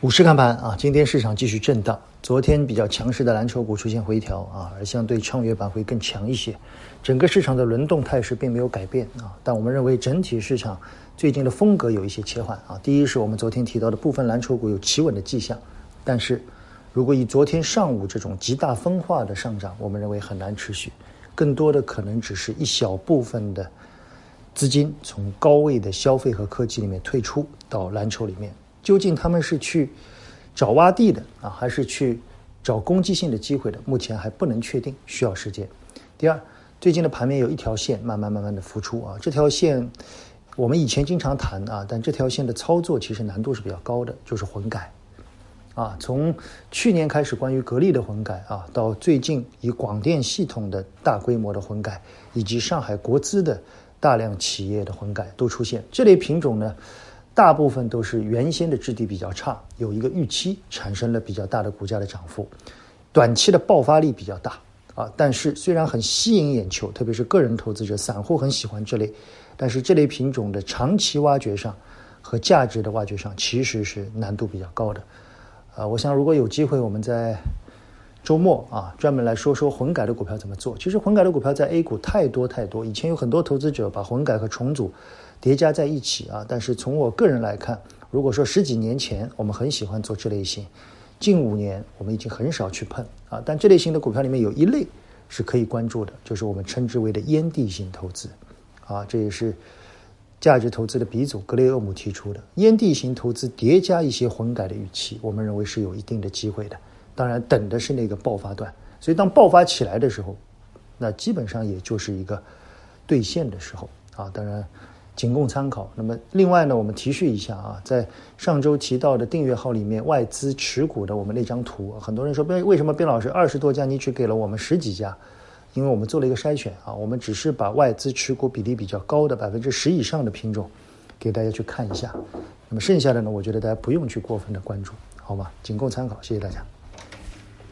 股市看盘啊，今天市场继续震荡。昨天比较强势的蓝筹股出现回调啊，而相对创业板会更强一些。整个市场的轮动态势并没有改变啊，但我们认为整体市场最近的风格有一些切换啊。第一是我们昨天提到的部分蓝筹股有企稳的迹象，但是如果以昨天上午这种极大分化的上涨，我们认为很难持续，更多的可能只是一小部分的资金从高位的消费和科技里面退出到蓝筹里面。究竟他们是去找洼地的啊，还是去找攻击性的机会的？目前还不能确定，需要时间。第二，最近的盘面有一条线慢慢慢慢的浮出啊，这条线我们以前经常谈啊，但这条线的操作其实难度是比较高的，就是混改啊。从去年开始，关于格力的混改啊，到最近以广电系统的大规模的混改，以及上海国资的大量企业的混改都出现这类品种呢。大部分都是原先的质地比较差，有一个预期产生了比较大的股价的涨幅，短期的爆发力比较大啊。但是虽然很吸引眼球，特别是个人投资者、散户很喜欢这类，但是这类品种的长期挖掘上和价值的挖掘上其实是难度比较高的。啊，我想如果有机会，我们在周末啊专门来说说混改的股票怎么做。其实混改的股票在 A 股太多太多，以前有很多投资者把混改和重组。叠加在一起啊！但是从我个人来看，如果说十几年前我们很喜欢做这类型，近五年我们已经很少去碰啊。但这类型的股票里面有一类是可以关注的，就是我们称之为的烟蒂型投资啊，这也是价值投资的鼻祖格雷厄姆提出的烟蒂型投资叠加一些混改的预期，我们认为是有一定的机会的。当然，等的是那个爆发段。所以当爆发起来的时候，那基本上也就是一个兑现的时候啊。当然。仅供参考。那么，另外呢，我们提示一下啊，在上周提到的订阅号里面，外资持股的我们那张图，很多人说，为为什么边老师二十多家，你只给了我们十几家？因为我们做了一个筛选啊，我们只是把外资持股比例比较高的百分之十以上的品种给大家去看一下。那么剩下的呢，我觉得大家不用去过分的关注，好吗？仅供参考，谢谢大家。